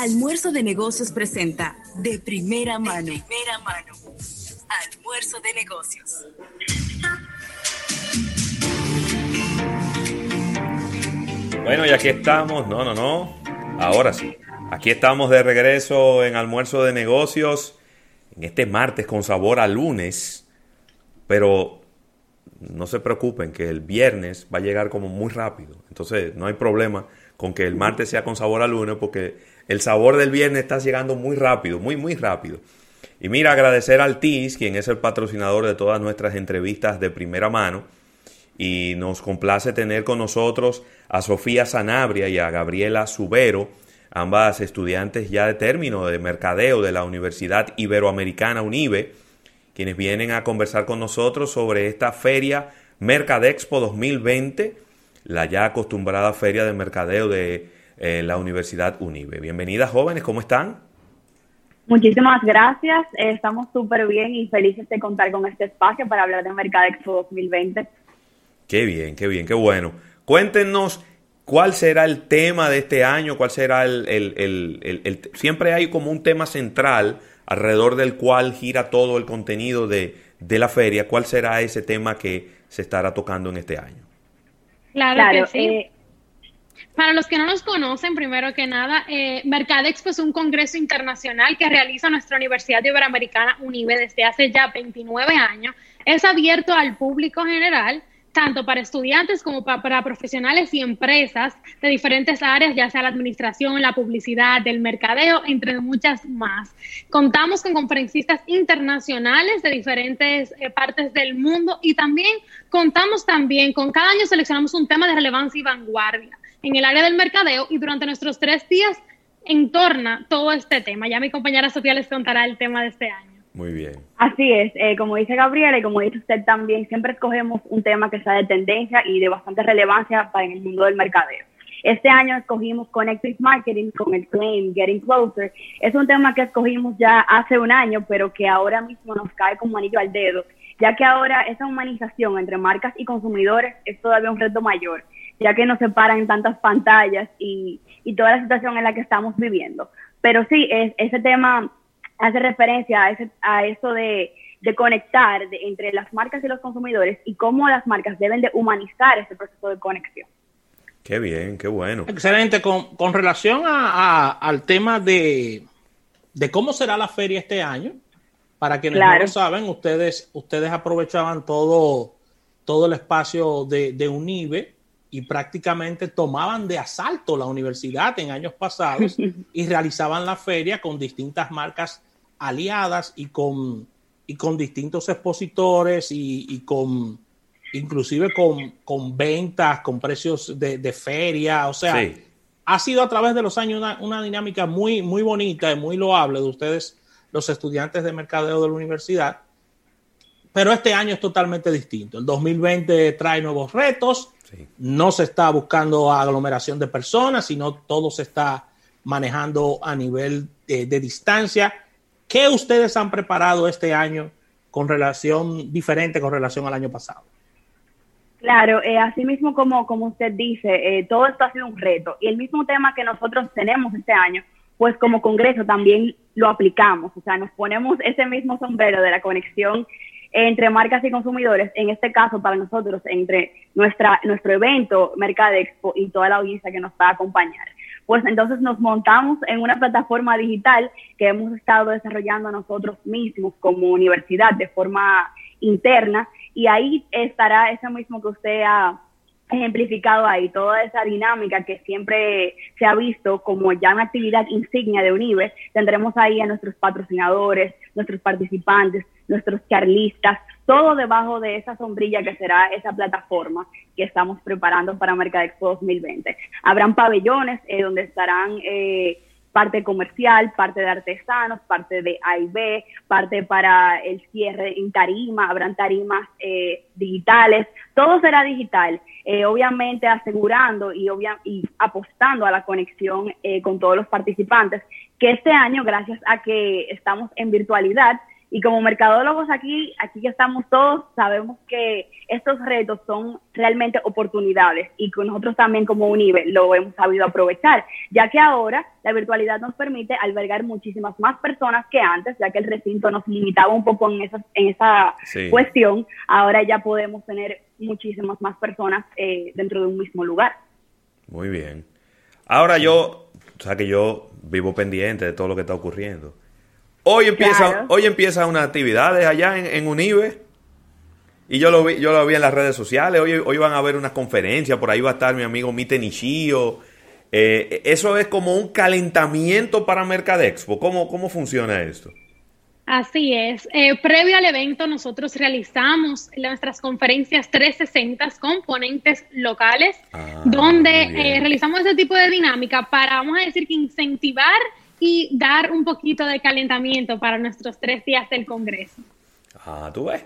Almuerzo de Negocios presenta de primera mano. De primera mano. Almuerzo de Negocios. Bueno, y aquí estamos. No, no, no. Ahora sí. Aquí estamos de regreso en Almuerzo de Negocios. En este martes con sabor a lunes. Pero no se preocupen que el viernes va a llegar como muy rápido. Entonces no hay problema con que el martes sea con sabor a lunes porque el sabor del viernes está llegando muy rápido, muy, muy rápido. Y mira, agradecer al TIS, quien es el patrocinador de todas nuestras entrevistas de primera mano. Y nos complace tener con nosotros a Sofía Sanabria y a Gabriela Subero, ambas estudiantes ya de término de mercadeo de la Universidad Iberoamericana UNIBE, quienes vienen a conversar con nosotros sobre esta feria Mercadexpo 2020, la ya acostumbrada feria de mercadeo de en la Universidad UNIBE. Bienvenidas jóvenes, ¿cómo están? Muchísimas gracias, eh, estamos súper bien y felices de contar con este espacio para hablar de Mercadexpo 2020. Qué bien, qué bien, qué bueno. Cuéntenos cuál será el tema de este año, cuál será el, el, el, el, Siempre hay como un tema central alrededor del cual gira todo el contenido de, de la feria. ¿Cuál será ese tema que se estará tocando en este año? Claro, que sí. Eh, para los que no nos conocen, primero que nada, eh, Mercadexpo es un congreso internacional que realiza nuestra Universidad Iberoamericana UNIBE desde hace ya 29 años. Es abierto al público general, tanto para estudiantes como para, profesionales y empresas de diferentes áreas, ya sea la administración, la publicidad, el mercadeo, entre muchas más. Contamos con conferencistas internacionales de diferentes eh, partes del mundo y también contamos también con cada año seleccionamos un tema de relevancia y vanguardia en el área del mercadeo y durante nuestros tres días entorna todo este tema. Ya mi compañera Sofía les contará el tema de este año. Muy bien. Así es, eh, como dice Gabriela y como dice usted también, siempre escogemos un tema que sea de tendencia y de bastante relevancia para el mundo del mercadeo. Este año escogimos Connected Marketing con el claim Getting Closer. Es un tema que escogimos ya hace un año, pero que ahora mismo nos cae como anillo al dedo, ya que ahora esa humanización entre marcas y consumidores es todavía un reto mayor ya que nos separan tantas pantallas y, y toda la situación en la que estamos viviendo. Pero sí, es, ese tema hace referencia a, ese, a eso de, de conectar entre las marcas y los consumidores y cómo las marcas deben de humanizar ese proceso de conexión. Qué bien, qué bueno. Excelente. Con, con relación a, al tema de, de, cómo será la feria este año, para quienes no lo saben, ustedes, ustedes aprovechaban todo, todo el espacio de, de UNIBE y prácticamente tomaban de asalto la universidad en años pasados y realizaban la feria con distintas marcas aliadas y con, y con distintos expositores y, con inclusive con, con, ventas, con precios de, feria, o sea, ha sido a través de los años una, una, dinámica muy, muy bonita y muy loable de ustedes, los estudiantes de mercadeo de la universidad, pero este año es totalmente distinto. El 2020 trae nuevos retos, no se está buscando aglomeración de personas, sino todo se está manejando a nivel de, distancia. ¿Qué ustedes han preparado este año con relación diferente con relación al año pasado? Claro, eh, así mismo como, como usted dice, eh, todo esto ha sido un reto. Y el mismo tema que nosotros tenemos este año, pues como Congreso también lo aplicamos. O sea, nos ponemos ese mismo sombrero de la conexión entre marcas y consumidores, en este caso para nosotros, entre nuestra, nuestro evento Mercadexpo y toda la audiencia que nos va a acompañar. Pues entonces nos montamos en una plataforma digital que hemos estado desarrollando nosotros mismos como universidad de forma interna y ahí estará eso mismo que usted ha ejemplificado ahí, toda esa dinámica que siempre se ha visto como ya una actividad insignia de UNIBE, tendremos ahí a nuestros patrocinadores, nuestros participantes, nuestros charlistas, todo debajo de esa sombrilla que será esa plataforma que estamos preparando para Mercadexpo 2020. Habrán pabellones eh, donde estarán eh, parte comercial, parte de artesanos, parte de AIB, parte para el cierre en tarima, habrán tarimas eh, digitales, todo será digital, obviamente asegurando y, y apostando a la conexión con todos los participantes, que este año, gracias a que estamos en virtualidad, Y como mercadólogos aquí, aquí que estamos todos, sabemos que estos retos son realmente oportunidades y que nosotros también como UNIBE lo hemos sabido aprovechar, ya que ahora la virtualidad nos permite albergar muchísimas más personas que antes, ya que el recinto nos limitaba un poco en esa, en esa cuestión, ahora ya podemos tener muchísimas más personas eh, dentro de un mismo lugar. Muy bien. Ahora yo, o sea que yo vivo pendiente de todo lo que está ocurriendo. Hoy empieza, hoy empieza unas actividades allá en, en, Unive. Y yo lo vi, yo lo vi en las redes sociales. Hoy, hoy van a haber una conferencia. Por ahí va a estar mi amigo Mite Nishio. Eh, eso es como un calentamiento para Mercadexpo. ¿Cómo, cómo funciona esto? Así es. Eh, previo al evento, nosotros realizamos nuestras conferencias 360 con ponentes locales, ah, donde eh, realizamos ese tipo de dinámica para, vamos a decir, que incentivar y dar un poquito de calentamiento para nuestros tres días del Congreso. Ah, tú ves.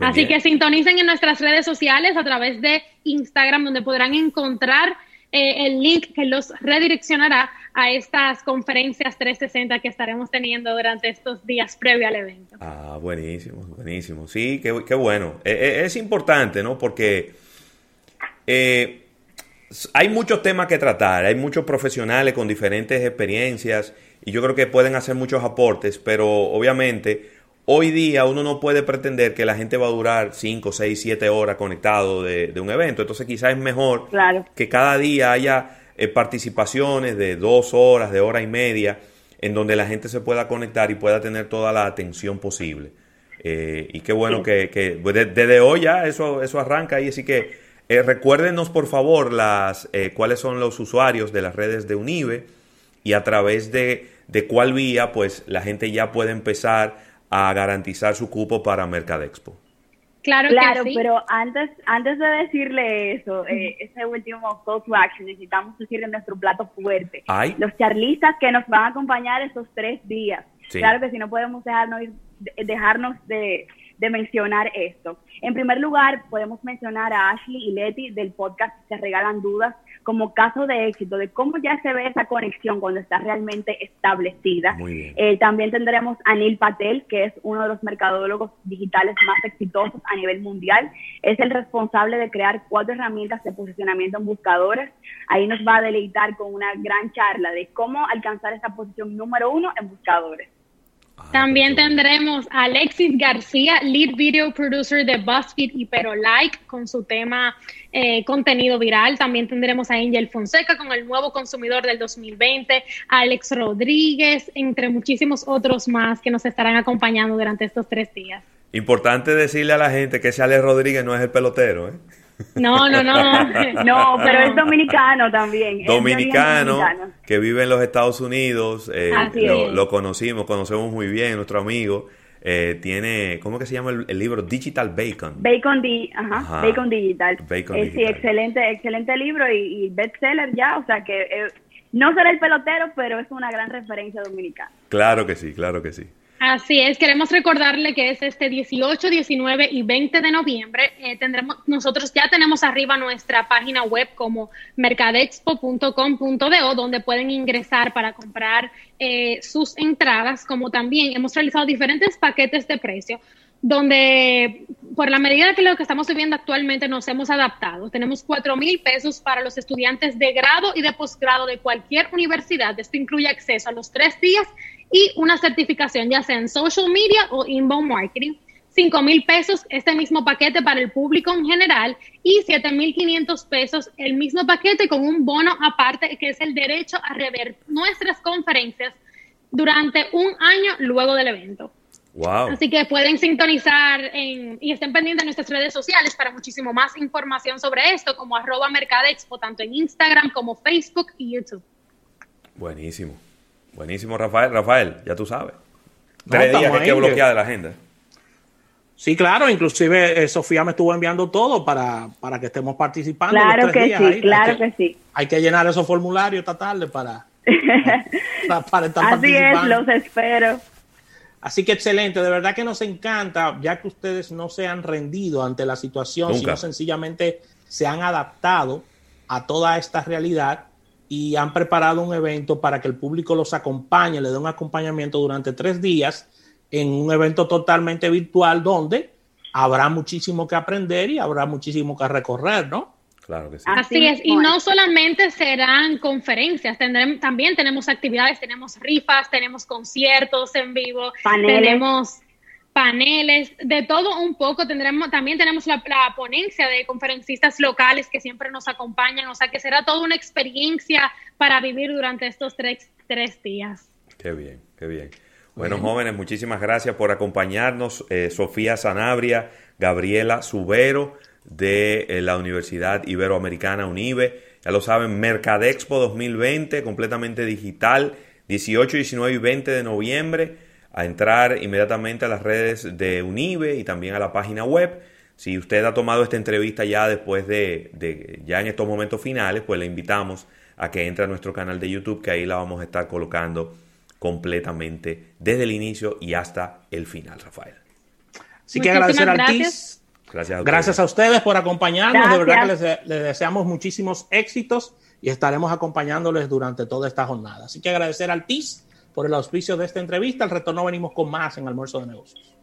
Así que sintonicen en nuestras redes sociales a través de Instagram, donde podrán encontrar eh, el link que los redireccionará a estas conferencias 360 que estaremos teniendo durante estos días previo al evento. Ah, buenísimo, buenísimo. Sí, qué, qué bueno. Eh, eh, es importante, ¿no? Porque hay muchos temas que tratar, hay muchos profesionales con diferentes experiencias y yo creo que pueden hacer muchos aportes, pero obviamente hoy día uno no puede pretender que la gente va a durar 5, 6, 7 horas conectado de, un evento, entonces quizás es mejor que cada día haya eh, participaciones de dos horas, de hora y media, en donde la gente se pueda conectar y pueda tener toda la atención posible. Eh, y qué bueno que, pues, desde hoy ya eso, eso arranca y así que eh, recuérdenos por favor las cuáles son los usuarios de las redes de Unive y a través de, de cuál vía pues la gente ya puede empezar a garantizar su cupo para Mercadexpo. Claro, claro pero antes, antes de decirle eso, eh, ese último call to action, necesitamos decirle nuestro plato fuerte. Los charlistas que nos van a acompañar esos tres días. Claro que si no podemos dejarnos, dejarnos de, de mencionar esto. En primer lugar, podemos mencionar a Ashley y Leti del podcast Se Regalan Dudas, como caso de éxito de cómo ya se ve esa conexión cuando está realmente establecida. Eh, también tendremos a Neil Patel, que es uno de los mercadólogos digitales más exitosos a nivel mundial. Es el responsable de crear cuatro herramientas de posicionamiento en buscadores. Ahí nos va a deleitar con una gran charla de cómo alcanzar esa posición número uno en buscadores. También tendremos a Alexis García, lead video producer de BuzzFeed y Pero Like, con su tema eh, contenido viral. También tendremos a Angel Fonseca con el nuevo consumidor del 2020, Alex Rodríguez, entre muchísimos otros más que nos estarán acompañando durante estos tres días. Importante decirle a la gente que ese Alex Rodríguez no es el pelotero, ¿eh? No, no, no. No, pero es dominicano también. Dominicano, que vive en los Estados Unidos. Eh, lo, conocimos, conocemos muy bien, nuestro amigo. Eh, tiene, ¿cómo que se llama el, libro? Digital Bacon. Bacon, ajá, Bacon Digital. Eh, sí, excelente, excelente libro y, bestseller ya, o sea que no será el pelotero, pero es una gran referencia dominicana. Claro que sí, claro que sí. Así es, queremos recordarle que es este 18, 19 y 20 de noviembre. Eh, tendremos, nosotros ya tenemos arriba nuestra página web como mercadexpo.com.do, donde pueden ingresar para comprar eh, sus entradas, como también hemos realizado diferentes paquetes de precio donde por la medida que lo que estamos viviendo actualmente nos hemos adaptado. Tenemos cuatro mil pesos para los estudiantes de grado y de posgrado de cualquier universidad. Esto incluye acceso a los tres días y una certificación, ya sea en social media o inbound marketing. 5 mil pesos este mismo paquete para el público en general y 7 mil 500 pesos el mismo paquete con un bono aparte que es el derecho a rever nuestras conferencias durante un año luego del evento. Wow. Así que pueden sintonizar y estén pendientes de nuestras redes sociales para muchísimo más información sobre esto, como arroba Mercadexpo, tanto en Instagram como Facebook y YouTube. Buenísimo. Buenísimo, Rafael. Rafael, ya tú sabes. Tres días que hay que bloquear de la agenda. Sí, claro, inclusive eh, Sofía me estuvo enviando todo para, para que estemos participando. Claro que sí, claro que, sí. Hay que llenar esos formularios esta tarde para, para, estar Así es, los espero. Así que excelente, de verdad que nos encanta, ya que ustedes no se han rendido ante la situación, sino sencillamente se han adaptado a toda esta realidad y han preparado un evento para que el público los acompañe, le dé un acompañamiento durante tres días en un evento totalmente virtual donde habrá muchísimo que aprender y habrá muchísimo que recorrer, ¿no? Claro que sí. Así es, y no solamente serán conferencias, tendremos, también tenemos actividades, tenemos rifas, tenemos conciertos en vivo, tenemos paneles, de todo un poco. Tendremos, también tenemos la, ponencia de conferencistas locales que siempre nos acompañan, o sea que será toda una experiencia para vivir durante estos tres, tres días. Qué bien, qué bien. Bueno, jóvenes, muchísimas gracias por acompañarnos. Eh, Sofía Sanabria, Gabriela Subero de eh, la Universidad Iberoamericana UNIBE. Ya lo saben, Mercadexpo 2020, completamente digital, 18, 19 y 20 de noviembre a entrar inmediatamente a las redes de Unive y también a la página web. Si usted ha tomado esta entrevista ya después de, ya en estos momentos finales, pues le invitamos a que entre a nuestro canal de YouTube, que ahí la vamos a estar colocando completamente desde el inicio y hasta el final, Rafael. Así que agradecer al TIS. Gracias a, gracias a ustedes por acompañarnos. De verdad que les, les, deseamos muchísimos éxitos y estaremos acompañándoles durante toda esta jornada. Así que agradecer al TIS por el auspicio de esta entrevista. Al retorno venimos con más en Almuerzo de Negocios.